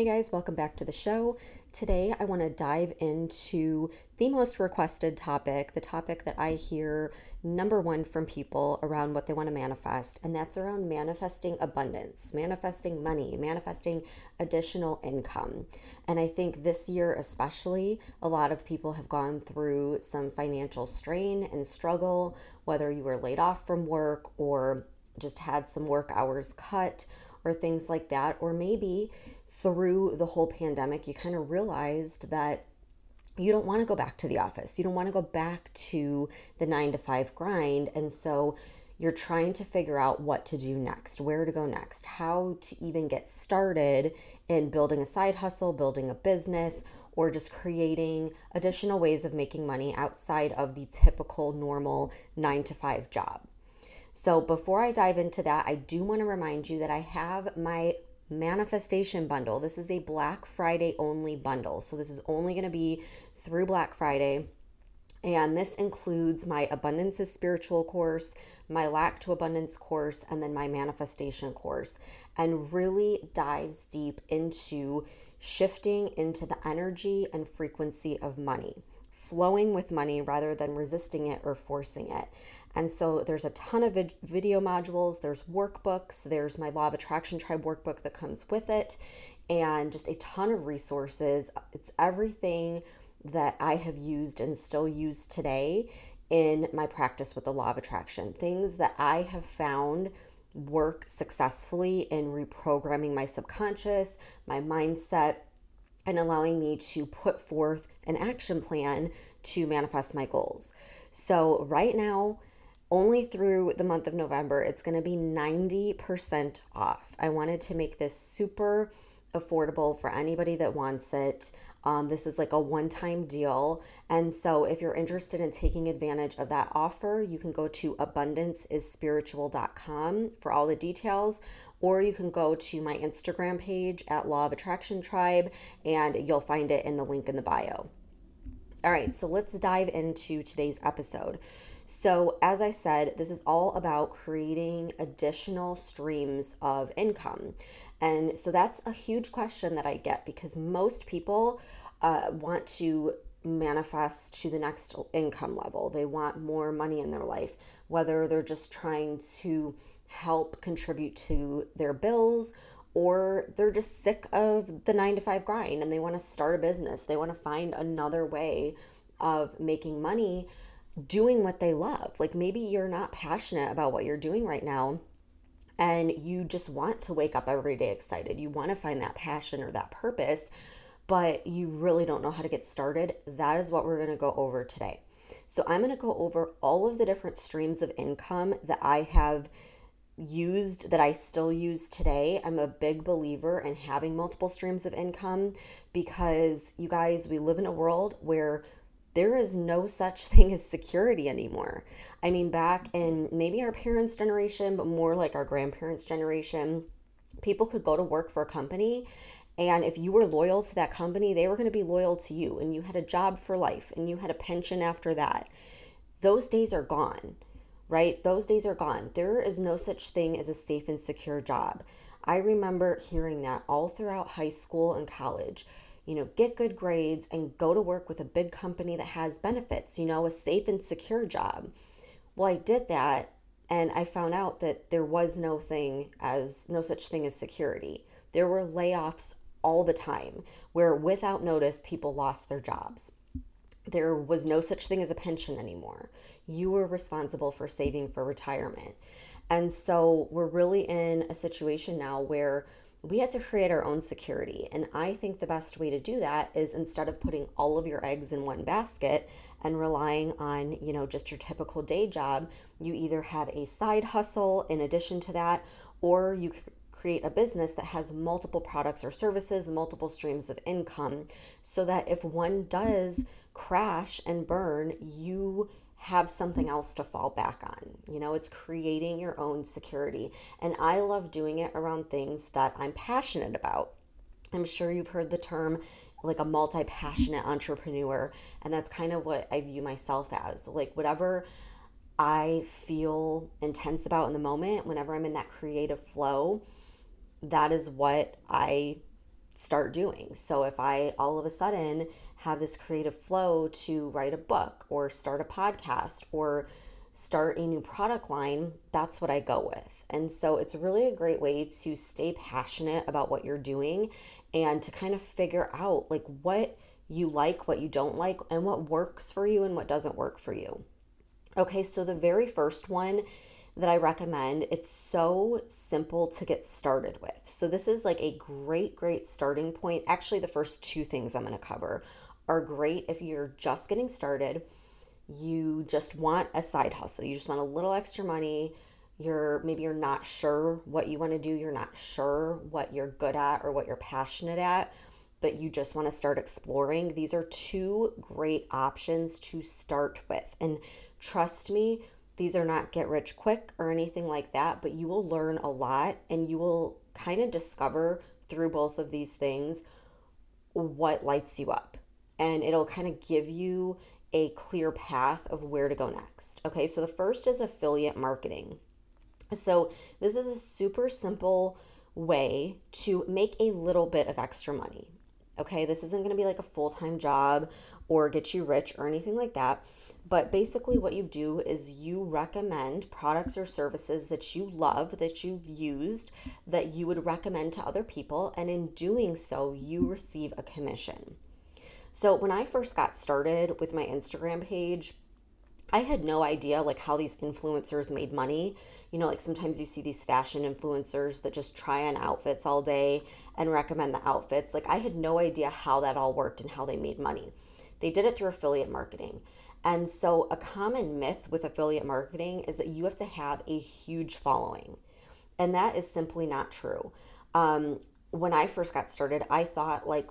Hey guys, welcome back to the show. Today I want to dive into the most requested topic, the topic that I hear number one from people around what they want to manifest, and that's around manifesting abundance, manifesting money, manifesting additional income. And I think this year, especially, a lot of people have gone through some financial strain and struggle, whether you were laid off from work or just had some work hours cut or things like that, or maybe through the whole pandemic, you kind of realized that you don't want to go back to the office. You don't want to go back to the nine to five grind. And so you're trying to figure out what to do next, where to go next, how to even get started in building a side hustle, building a business, or just creating additional ways of making money outside of the typical normal nine to five job. So, before I dive into that, I do want to remind you that I have my manifestation bundle. This is a Black Friday only bundle. So, this is only going to be through Black Friday. And this includes my Abundance is Spiritual course, my Lack to Abundance course, and then my Manifestation course, and really dives deep into shifting into the energy and frequency of money, flowing with money rather than resisting it or forcing it. And so there's a ton of vid- video modules, there's workbooks, there's my Law of Attraction Tribe workbook that comes with it, and just a ton of resources. It's everything that I have used and still use today in my practice with the Law of Attraction. Things that I have found work successfully in reprogramming my subconscious, my mindset, and allowing me to put forth an action plan to manifest my goals. So, right now, only through the month of November, it's going to be 90% off. I wanted to make this super affordable for anybody that wants it. Um, this is like a one time deal. And so, if you're interested in taking advantage of that offer, you can go to abundanceisspiritual.com for all the details, or you can go to my Instagram page at Law of Attraction Tribe and you'll find it in the link in the bio. All right, so let's dive into today's episode. So, as I said, this is all about creating additional streams of income. And so that's a huge question that I get because most people uh, want to manifest to the next income level. They want more money in their life, whether they're just trying to help contribute to their bills or they're just sick of the nine to five grind and they want to start a business. They want to find another way of making money doing what they love. Like maybe you're not passionate about what you're doing right now and you just want to wake up every day excited. You want to find that passion or that purpose, but you really don't know how to get started. That is what we're going to go over today. So I'm going to go over all of the different streams of income that I have used that I still use today. I'm a big believer in having multiple streams of income because you guys, we live in a world where there is no such thing as security anymore. I mean, back in maybe our parents' generation, but more like our grandparents' generation, people could go to work for a company. And if you were loyal to that company, they were going to be loyal to you. And you had a job for life and you had a pension after that. Those days are gone, right? Those days are gone. There is no such thing as a safe and secure job. I remember hearing that all throughout high school and college you know, get good grades and go to work with a big company that has benefits, you know, a safe and secure job. Well, I did that and I found out that there was no thing as no such thing as security. There were layoffs all the time where without notice people lost their jobs. There was no such thing as a pension anymore. You were responsible for saving for retirement. And so we're really in a situation now where we had to create our own security. And I think the best way to do that is instead of putting all of your eggs in one basket and relying on, you know, just your typical day job, you either have a side hustle in addition to that, or you create a business that has multiple products or services, multiple streams of income, so that if one does crash and burn, you have something else to fall back on. You know, it's creating your own security. And I love doing it around things that I'm passionate about. I'm sure you've heard the term like a multi passionate entrepreneur, and that's kind of what I view myself as. Like, whatever I feel intense about in the moment, whenever I'm in that creative flow, that is what I start doing. So if I all of a sudden have this creative flow to write a book or start a podcast or start a new product line, that's what I go with. And so it's really a great way to stay passionate about what you're doing and to kind of figure out like what you like, what you don't like, and what works for you and what doesn't work for you. Okay, so the very first one that I recommend. It's so simple to get started with. So, this is like a great, great starting point. Actually, the first two things I'm going to cover are great if you're just getting started. You just want a side hustle, you just want a little extra money. You're maybe you're not sure what you want to do, you're not sure what you're good at or what you're passionate at, but you just want to start exploring. These are two great options to start with. And trust me, these are not get rich quick or anything like that, but you will learn a lot and you will kind of discover through both of these things what lights you up. And it'll kind of give you a clear path of where to go next. Okay, so the first is affiliate marketing. So, this is a super simple way to make a little bit of extra money. Okay, this isn't going to be like a full time job or get you rich or anything like that. But basically, what you do is you recommend products or services that you love, that you've used, that you would recommend to other people. And in doing so, you receive a commission. So, when I first got started with my Instagram page, I had no idea like how these influencers made money. You know, like sometimes you see these fashion influencers that just try on outfits all day and recommend the outfits. Like I had no idea how that all worked and how they made money. They did it through affiliate marketing. And so, a common myth with affiliate marketing is that you have to have a huge following. And that is simply not true. Um, when I first got started, I thought like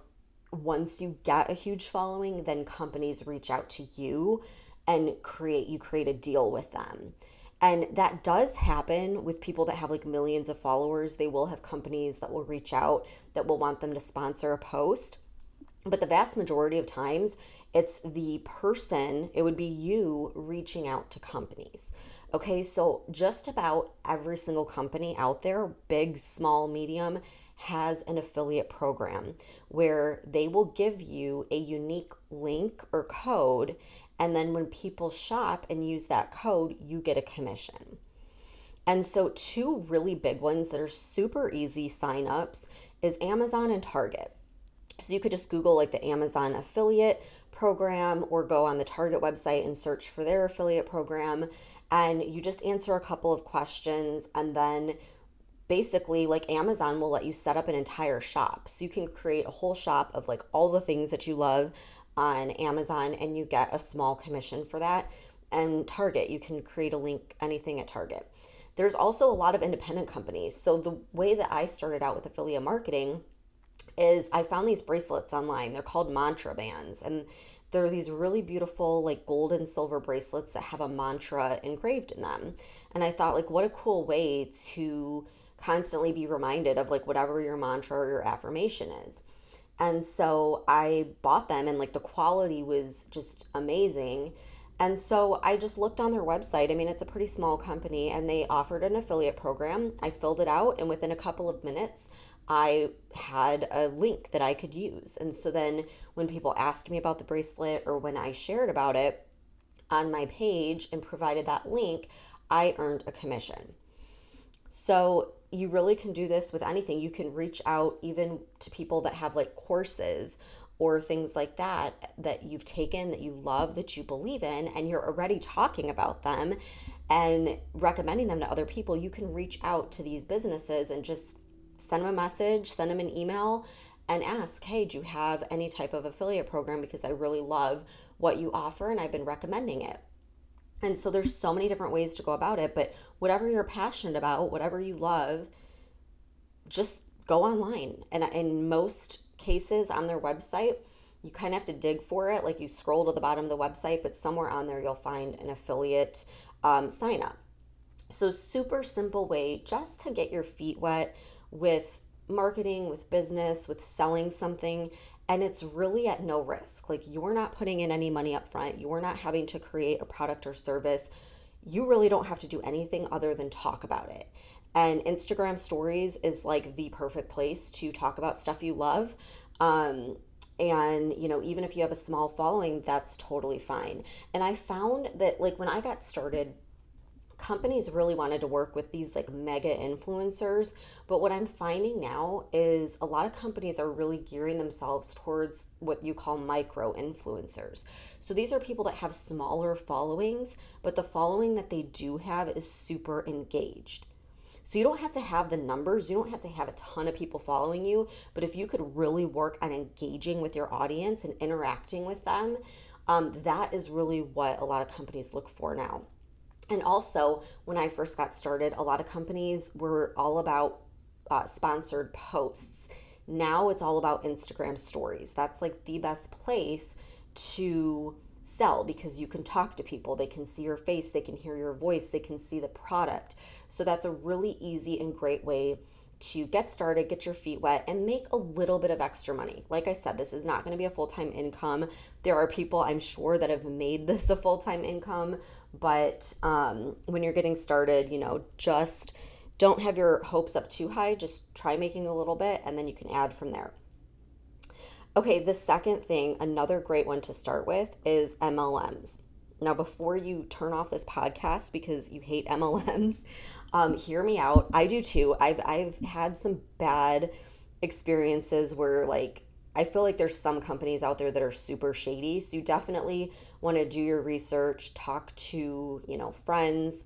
once you get a huge following, then companies reach out to you and create you create a deal with them. And that does happen with people that have like millions of followers. They will have companies that will reach out that will want them to sponsor a post. But the vast majority of times, it's the person, it would be you reaching out to companies. Okay, so just about every single company out there, big, small, medium, has an affiliate program where they will give you a unique link or code. And then when people shop and use that code, you get a commission. And so, two really big ones that are super easy signups is Amazon and Target. So, you could just Google like the Amazon affiliate program or go on the Target website and search for their affiliate program. And you just answer a couple of questions and then basically like Amazon will let you set up an entire shop. So you can create a whole shop of like all the things that you love on Amazon and you get a small commission for that. And Target, you can create a link anything at Target. There's also a lot of independent companies. So the way that I started out with affiliate marketing is I found these bracelets online. They're called mantra bands and there are these really beautiful like gold and silver bracelets that have a mantra engraved in them. And I thought like what a cool way to constantly be reminded of like whatever your mantra or your affirmation is. And so I bought them and like the quality was just amazing. And so I just looked on their website. I mean, it's a pretty small company and they offered an affiliate program. I filled it out and within a couple of minutes, I had a link that I could use. And so then when people asked me about the bracelet or when I shared about it on my page and provided that link, I earned a commission. So you really can do this with anything. You can reach out even to people that have like courses or things like that that you've taken that you love that you believe in and you're already talking about them and recommending them to other people you can reach out to these businesses and just send them a message, send them an email, and ask, hey, do you have any type of affiliate program? Because I really love what you offer and I've been recommending it. And so there's so many different ways to go about it, but whatever you're passionate about, whatever you love, just go online. And in most cases on their website, you kind of have to dig for it. Like you scroll to the bottom of the website, but somewhere on there you'll find an affiliate um, sign up. So, super simple way just to get your feet wet with marketing, with business, with selling something. And it's really at no risk. Like you're not putting in any money up front, you're not having to create a product or service. You really don't have to do anything other than talk about it. And Instagram stories is like the perfect place to talk about stuff you love. Um, and you know even if you have a small following that's totally fine and i found that like when i got started companies really wanted to work with these like mega influencers but what i'm finding now is a lot of companies are really gearing themselves towards what you call micro influencers so these are people that have smaller followings but the following that they do have is super engaged so you don't have to have the numbers, you don't have to have a ton of people following you, but if you could really work on engaging with your audience and interacting with them, um, that is really what a lot of companies look for now. And also, when I first got started, a lot of companies were all about uh, sponsored posts. Now it's all about Instagram stories. That's like the best place to sell because you can talk to people. They can see your face, they can hear your voice, they can see the product. So that's a really easy and great way to get started, get your feet wet, and make a little bit of extra money. Like I said, this is not going to be a full time income. There are people I'm sure that have made this a full time income, but um, when you're getting started, you know, just don't have your hopes up too high. Just try making a little bit and then you can add from there. Okay, the second thing, another great one to start with is MLMs. Now, before you turn off this podcast because you hate MLMs, um, hear me out. I do too. I've I've had some bad experiences where like I feel like there's some companies out there that are super shady. So you definitely want to do your research, talk to, you know, friends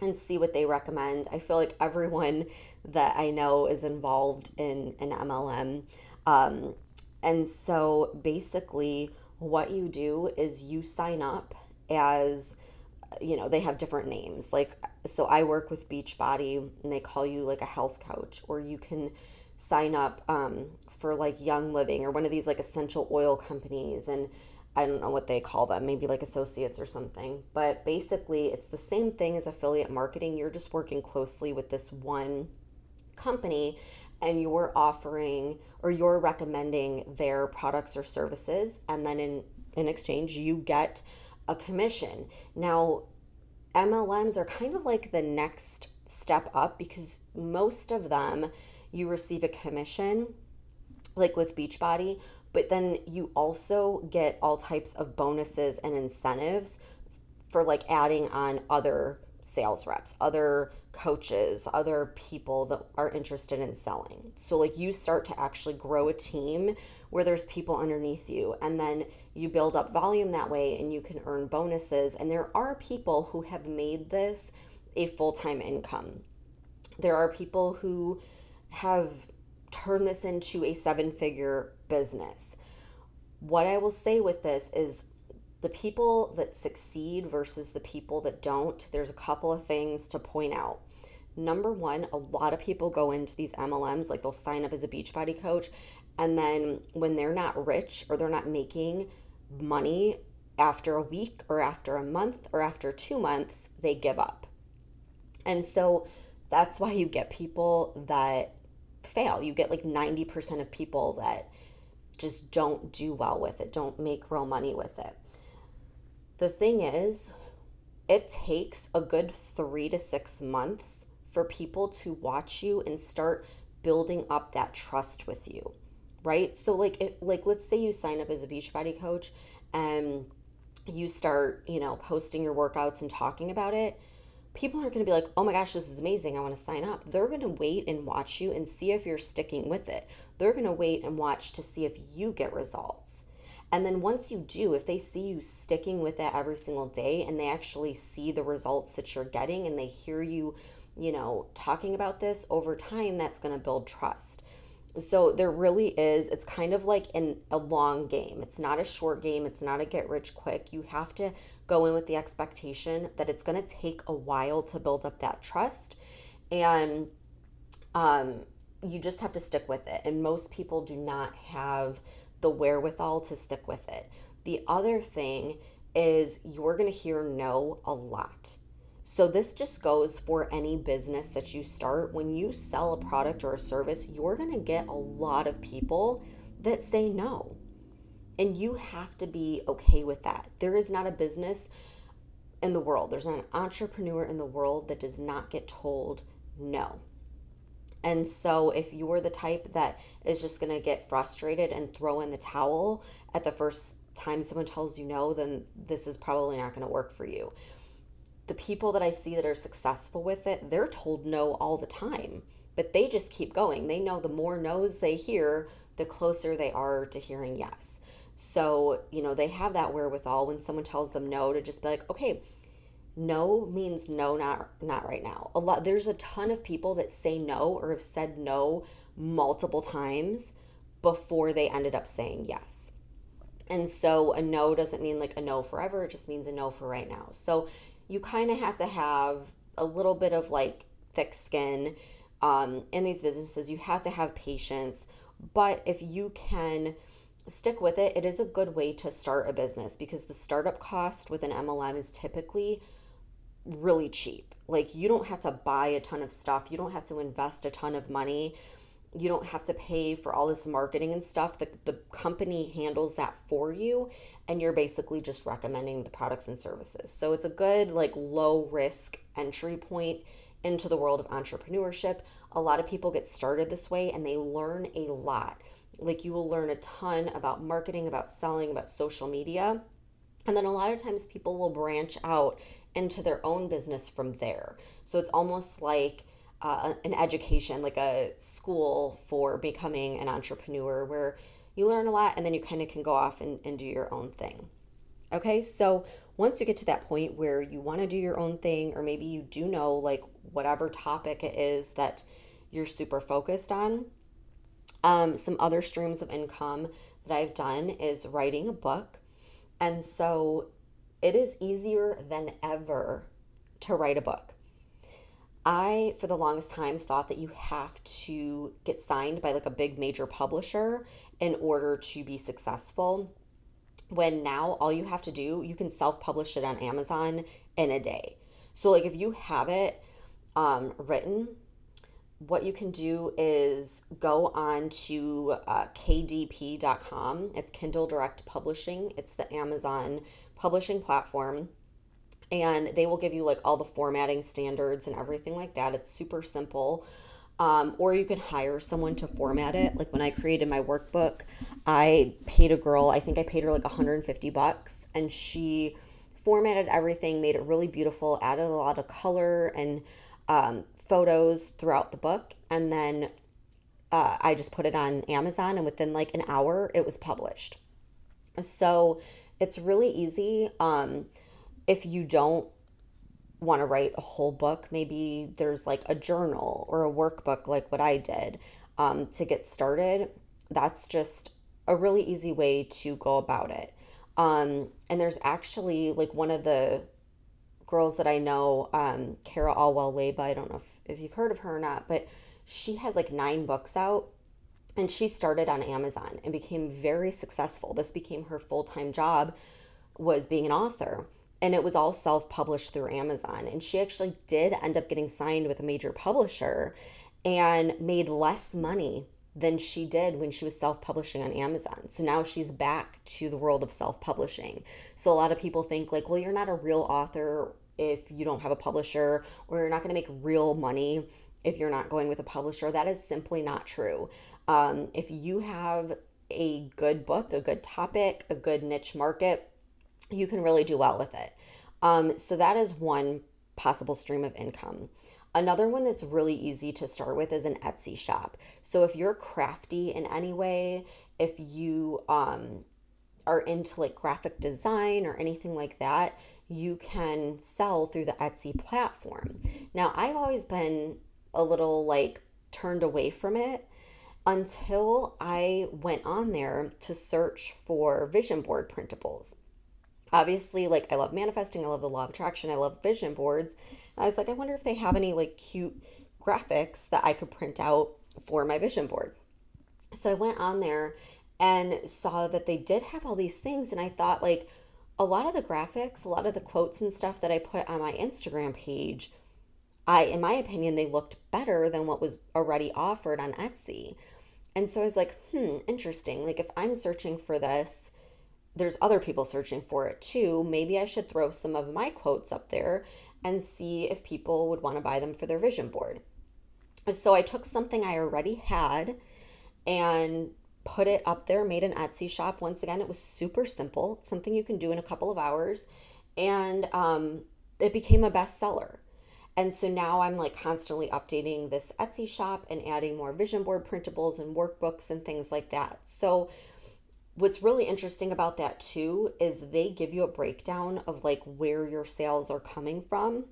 and see what they recommend. I feel like everyone that I know is involved in an MLM. Um, and so basically what you do is you sign up as you know, they have different names. Like, so I work with Beachbody and they call you like a health coach, or you can sign up um, for like Young Living or one of these like essential oil companies. And I don't know what they call them, maybe like associates or something. But basically, it's the same thing as affiliate marketing. You're just working closely with this one company and you're offering or you're recommending their products or services. And then in, in exchange, you get a commission. Now, MLMs are kind of like the next step up because most of them you receive a commission, like with Beachbody, but then you also get all types of bonuses and incentives for like adding on other sales reps, other coaches, other people that are interested in selling. So, like, you start to actually grow a team where there's people underneath you, and then you build up volume that way and you can earn bonuses. And there are people who have made this a full time income. There are people who have turned this into a seven figure business. What I will say with this is the people that succeed versus the people that don't, there's a couple of things to point out. Number one, a lot of people go into these MLMs, like they'll sign up as a Beachbody coach, and then when they're not rich or they're not making money after a week or after a month or after two months, they give up. And so that's why you get people that fail. You get like 90% of people that just don't do well with it, don't make real money with it. The thing is, it takes a good three to six months for people to watch you and start building up that trust with you right? So like it like let's say you sign up as a beachbody coach and you start you know posting your workouts and talking about it people aren't going to be like oh my gosh this is amazing i want to sign up. They're going to wait and watch you and see if you're sticking with it. They're going to wait and watch to see if you get results. And then once you do, if they see you sticking with it every single day and they actually see the results that you're getting and they hear you, you know, talking about this over time, that's going to build trust. So there really is, it's kind of like in a long game. It's not a short game, it's not a get rich quick. You have to go in with the expectation that it's going to take a while to build up that trust and um, you just have to stick with it. And most people do not have the wherewithal to stick with it. The other thing is you're going to hear no a lot. So, this just goes for any business that you start. When you sell a product or a service, you're going to get a lot of people that say no. And you have to be okay with that. There is not a business in the world, there's not an entrepreneur in the world that does not get told no. And so, if you're the type that is just going to get frustrated and throw in the towel at the first time someone tells you no, then this is probably not going to work for you. The people that I see that are successful with it, they're told no all the time, but they just keep going. They know the more no's they hear, the closer they are to hearing yes. So, you know, they have that wherewithal when someone tells them no to just be like, okay, no means no not not right now. A lot there's a ton of people that say no or have said no multiple times before they ended up saying yes. And so a no doesn't mean like a no forever, it just means a no for right now. So you kind of have to have a little bit of like thick skin um, in these businesses. You have to have patience. But if you can stick with it, it is a good way to start a business because the startup cost with an MLM is typically really cheap. Like you don't have to buy a ton of stuff, you don't have to invest a ton of money you don't have to pay for all this marketing and stuff. The, the company handles that for you, and you're basically just recommending the products and services. So it's a good, like, low risk entry point into the world of entrepreneurship. A lot of people get started this way and they learn a lot. Like, you will learn a ton about marketing, about selling, about social media. And then a lot of times people will branch out into their own business from there. So it's almost like, uh, an education, like a school for becoming an entrepreneur where you learn a lot and then you kind of can go off and, and do your own thing. Okay, so once you get to that point where you want to do your own thing, or maybe you do know like whatever topic it is that you're super focused on, um, some other streams of income that I've done is writing a book. And so it is easier than ever to write a book. I, for the longest time, thought that you have to get signed by like a big major publisher in order to be successful. When now all you have to do, you can self publish it on Amazon in a day. So, like, if you have it um, written, what you can do is go on to uh, kdp.com. It's Kindle Direct Publishing, it's the Amazon publishing platform and they will give you like all the formatting standards and everything like that. It's super simple. Um, or you can hire someone to format it. Like when I created my workbook, I paid a girl, I think I paid her like 150 bucks, and she formatted everything, made it really beautiful, added a lot of color and um, photos throughout the book. And then uh, I just put it on Amazon, and within like an hour, it was published. So it's really easy. Um, if you don't want to write a whole book, maybe there's like a journal or a workbook, like what I did um, to get started. That's just a really easy way to go about it. Um, and there's actually like one of the girls that I know, um, Cara Alwill Leyba. I don't know if, if you've heard of her or not, but she has like nine books out and she started on Amazon and became very successful. This became her full time job was being an author and it was all self published through Amazon. And she actually did end up getting signed with a major publisher and made less money than she did when she was self publishing on Amazon. So now she's back to the world of self publishing. So a lot of people think, like, well, you're not a real author if you don't have a publisher, or you're not going to make real money if you're not going with a publisher. That is simply not true. Um, if you have a good book, a good topic, a good niche market, you can really do well with it. Um, so that is one possible stream of income. Another one that's really easy to start with is an Etsy shop. So if you're crafty in any way, if you um, are into like graphic design or anything like that, you can sell through the Etsy platform. Now, I've always been a little like turned away from it until I went on there to search for vision board printables obviously like I love manifesting, I love the law of attraction, I love vision boards. And I was like, I wonder if they have any like cute graphics that I could print out for my vision board. So I went on there and saw that they did have all these things and I thought like a lot of the graphics, a lot of the quotes and stuff that I put on my Instagram page, I in my opinion they looked better than what was already offered on Etsy. And so I was like, hmm, interesting. Like if I'm searching for this, there's other people searching for it too. Maybe I should throw some of my quotes up there and see if people would want to buy them for their vision board. So I took something I already had and put it up there, made an Etsy shop. Once again, it was super simple, something you can do in a couple of hours. And um, it became a bestseller. And so now I'm like constantly updating this Etsy shop and adding more vision board printables and workbooks and things like that. So what's really interesting about that too is they give you a breakdown of like where your sales are coming from.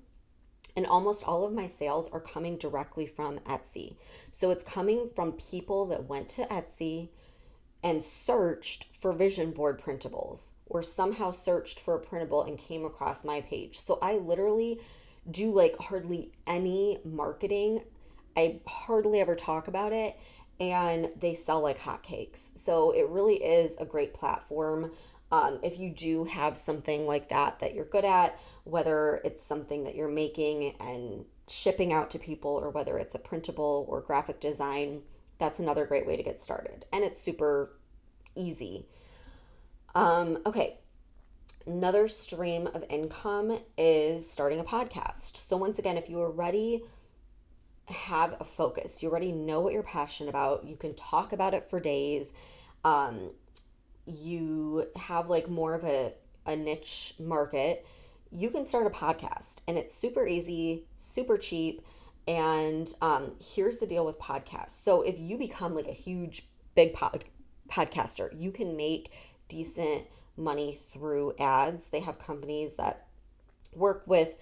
And almost all of my sales are coming directly from Etsy. So it's coming from people that went to Etsy and searched for vision board printables or somehow searched for a printable and came across my page. So I literally do like hardly any marketing. I hardly ever talk about it and they sell like hotcakes. So it really is a great platform. Um, if you do have something like that that you're good at, whether it's something that you're making and shipping out to people, or whether it's a printable or graphic design, that's another great way to get started. And it's super easy. Um, okay, another stream of income is starting a podcast. So, once again, if you are ready have a focus. You already know what you're passionate about. You can talk about it for days. Um, you have like more of a, a niche market. You can start a podcast and it's super easy, super cheap. And um, here's the deal with podcasts. So if you become like a huge, big pod, podcaster, you can make decent money through ads. They have companies that work with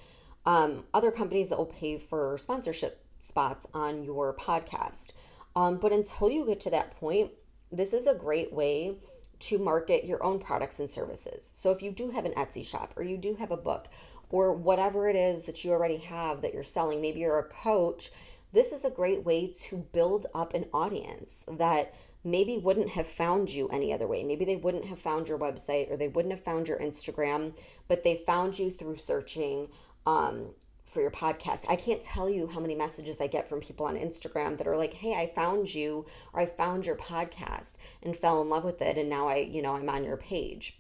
um, other companies that will pay for sponsorship spots on your podcast. Um, but until you get to that point, this is a great way to market your own products and services. So if you do have an Etsy shop or you do have a book or whatever it is that you already have that you're selling, maybe you're a coach, this is a great way to build up an audience that maybe wouldn't have found you any other way. Maybe they wouldn't have found your website or they wouldn't have found your Instagram, but they found you through searching um, for your podcast. I can't tell you how many messages I get from people on Instagram that are like, "Hey, I found you or I found your podcast and fell in love with it and now I, you know, I'm on your page."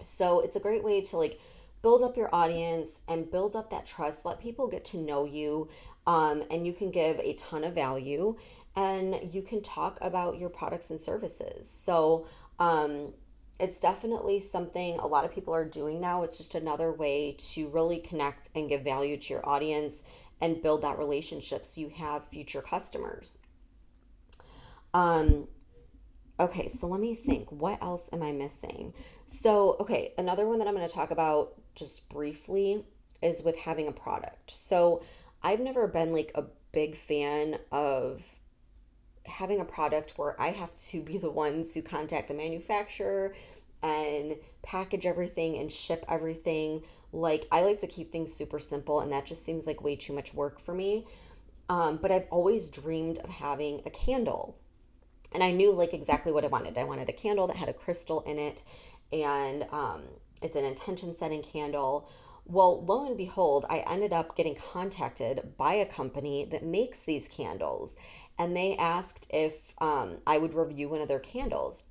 So, it's a great way to like build up your audience and build up that trust, let people get to know you, um, and you can give a ton of value and you can talk about your products and services. So, um, it's definitely something a lot of people are doing now. It's just another way to really connect and give value to your audience and build that relationship so you have future customers. Um okay, so let me think. What else am I missing? So, okay, another one that I'm going to talk about just briefly is with having a product. So, I've never been like a big fan of having a product where I have to be the ones who contact the manufacturer and package everything and ship everything. Like, I like to keep things super simple, and that just seems like way too much work for me. Um, but I've always dreamed of having a candle. And I knew like exactly what I wanted. I wanted a candle that had a crystal in it, and um, it's an intention setting candle. Well, lo and behold, I ended up getting contacted by a company that makes these candles, and they asked if um, I would review one of their candles.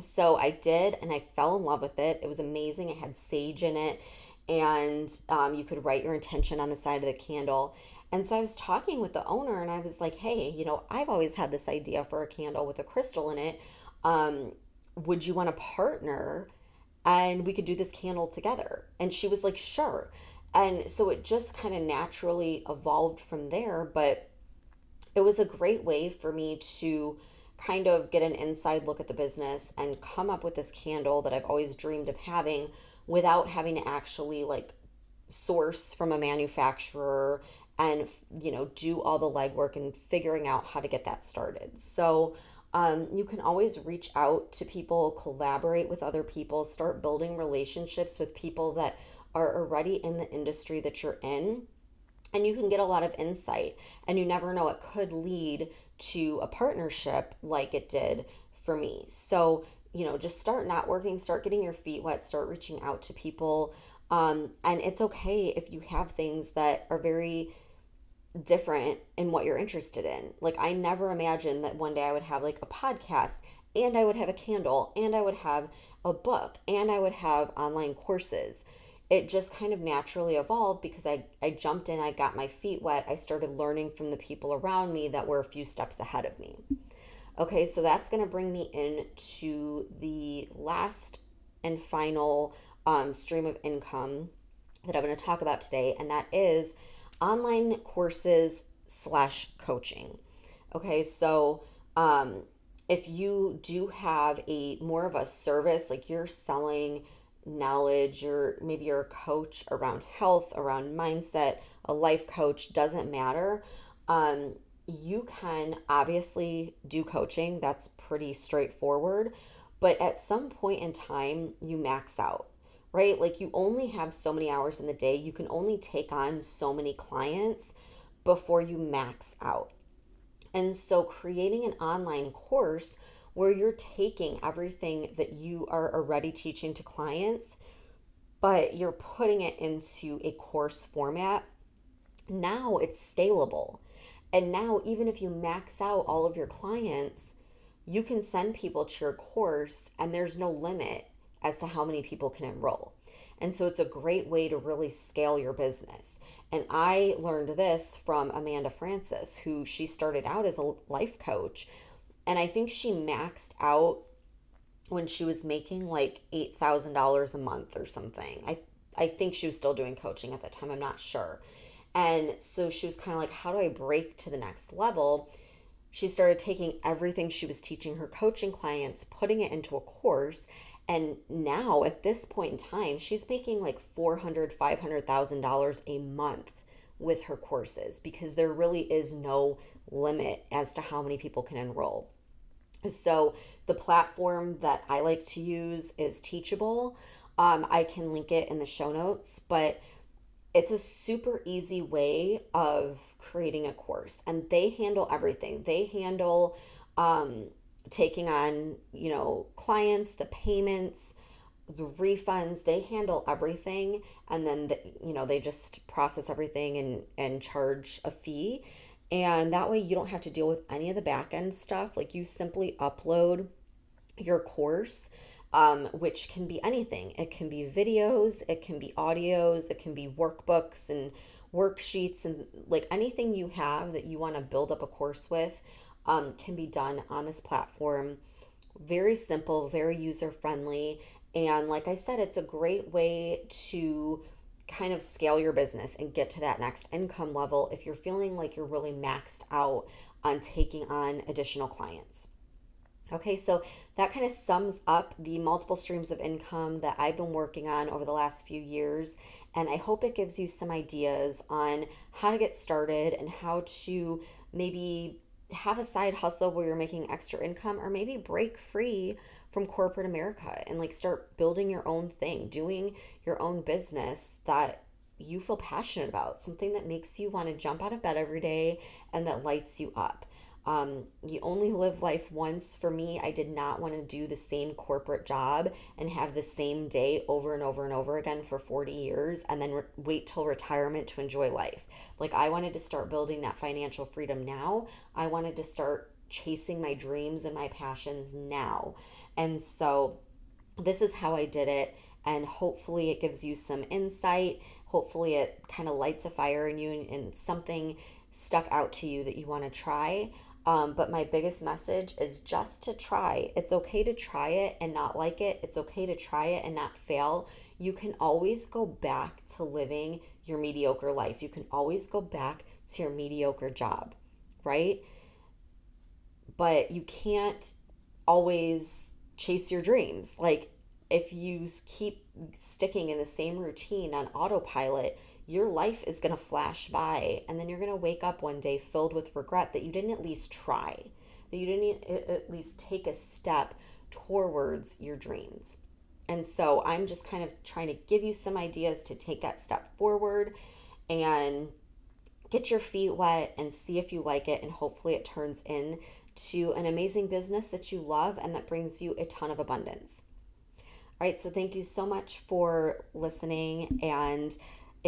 So I did, and I fell in love with it. It was amazing. It had sage in it, and um, you could write your intention on the side of the candle. And so I was talking with the owner, and I was like, hey, you know, I've always had this idea for a candle with a crystal in it. Um, would you want to partner? And we could do this candle together. And she was like, sure. And so it just kind of naturally evolved from there. But it was a great way for me to kind of get an inside look at the business and come up with this candle that I've always dreamed of having without having to actually like source from a manufacturer and you know do all the legwork and figuring out how to get that started. So Um, you can always reach out to people, collaborate with other people, start building relationships with people that are already in the industry that you're in. And you can get a lot of insight. And you never know, it could lead to a partnership like it did for me. So, you know, just start networking, start getting your feet wet, start reaching out to people. Um, and it's okay if you have things that are very different in what you're interested in. Like, I never imagined that one day I would have like a podcast and I would have a candle and I would have a book and I would have online courses. It just kind of naturally evolved because I, I jumped in, I got my feet wet, I started learning from the people around me that were a few steps ahead of me. Okay, so that's going to bring me into the last and final um, stream of income that I'm going to talk about today, and that is online courses slash coaching. Okay, so um, if you do have a more of a service, like you're selling knowledge, or maybe you're a coach around health, around mindset, a life coach, doesn't matter. Um, you can obviously do coaching, that's pretty straightforward. But at some point in time, you max out right? Like you only have so many hours in the day. You can only take on so many clients before you max out. And so creating an online course where you're taking everything that you are already teaching to clients, but you're putting it into a course format, now it's scalable. And now, even if you max out all of your clients, you can send people to your course and there's no limit as to how many people can enroll. And so it's a great way to really scale your business. And I learned this from Amanda Frances, who she started out as a life coach. And I think she maxed out when she was making like $8,000 a month or something. I I think she was still doing coaching at that time, I'm not sure. And so she was kind of like how do I break to the next level? She started taking everything she was teaching her coaching clients, putting it into a course, and now at this point in time, she's making like $400,000, $500,000 a month with her courses because there really is no limit as to how many people can enroll. So the platform that I like to use is Teachable. Um, I can link it in the show notes, but it's a super easy way of creating a course and they handle everything. They handle um, taking on, you know, clients, the payments, the refunds, they handle everything and then the, you know, they just process everything and and charge a fee. And that way you don't have to deal with any of the back end stuff. Like you simply upload your course um, which can be anything. It can be videos, it can be audios, it can be workbooks and worksheets, and like anything you have that you want to build up a course with um, can be done on this platform. Very simple, very user friendly. And like I said, it's a great way to kind of scale your business and get to that next income level if you're feeling like you're really maxed out on taking on additional clients. Okay, so that kind of sums up the multiple streams of income that I've been working on over the last few years. And I hope it gives you some ideas on how to get started and how to maybe have a side hustle where you're making extra income or maybe break free from corporate America and like start building your own thing, doing your own business that you feel passionate about, something that makes you want to jump out of bed every day and that lights you up. Um, you only live life once. For me, I did not want to do the same corporate job and have the same day over and over and over again for 40 years and then re- wait till retirement to enjoy life. Like, I wanted to start building that financial freedom now. I wanted to start chasing my dreams and my passions now. And so, this is how I did it. And hopefully, it gives you some insight. Hopefully, it kind of lights a fire in you and, and something stuck out to you that you want to try. Um, but my biggest message is just to try. It's okay to try it and not like it. It's okay to try it and not fail. You can always go back to living your mediocre life. You can always go back to your mediocre job, right? But you can't always chase your dreams. Like, if you keep sticking in the same routine on autopilot, your life is going to flash by and then you're going to wake up one day filled with regret that you didn't at least try, that you didn't at least take a step towards your dreams. And so I'm just kind of trying to give you some ideas to take that step forward and get your feet wet and see if you like it and hopefully it turns in to an amazing business that you love and that brings you a ton of abundance. All right, so thank you so much for listening and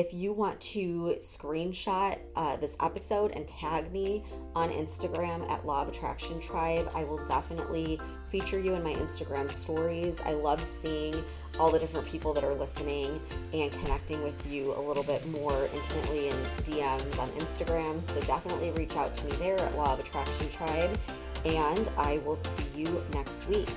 if you want to screenshot uh, this episode and tag me on Instagram at Law of Attraction Tribe, I will definitely feature you in my Instagram stories. I love seeing all the different people that are listening and connecting with you a little bit more intimately in DMs on Instagram. So definitely reach out to me there at Law of Attraction Tribe, and I will see you next week.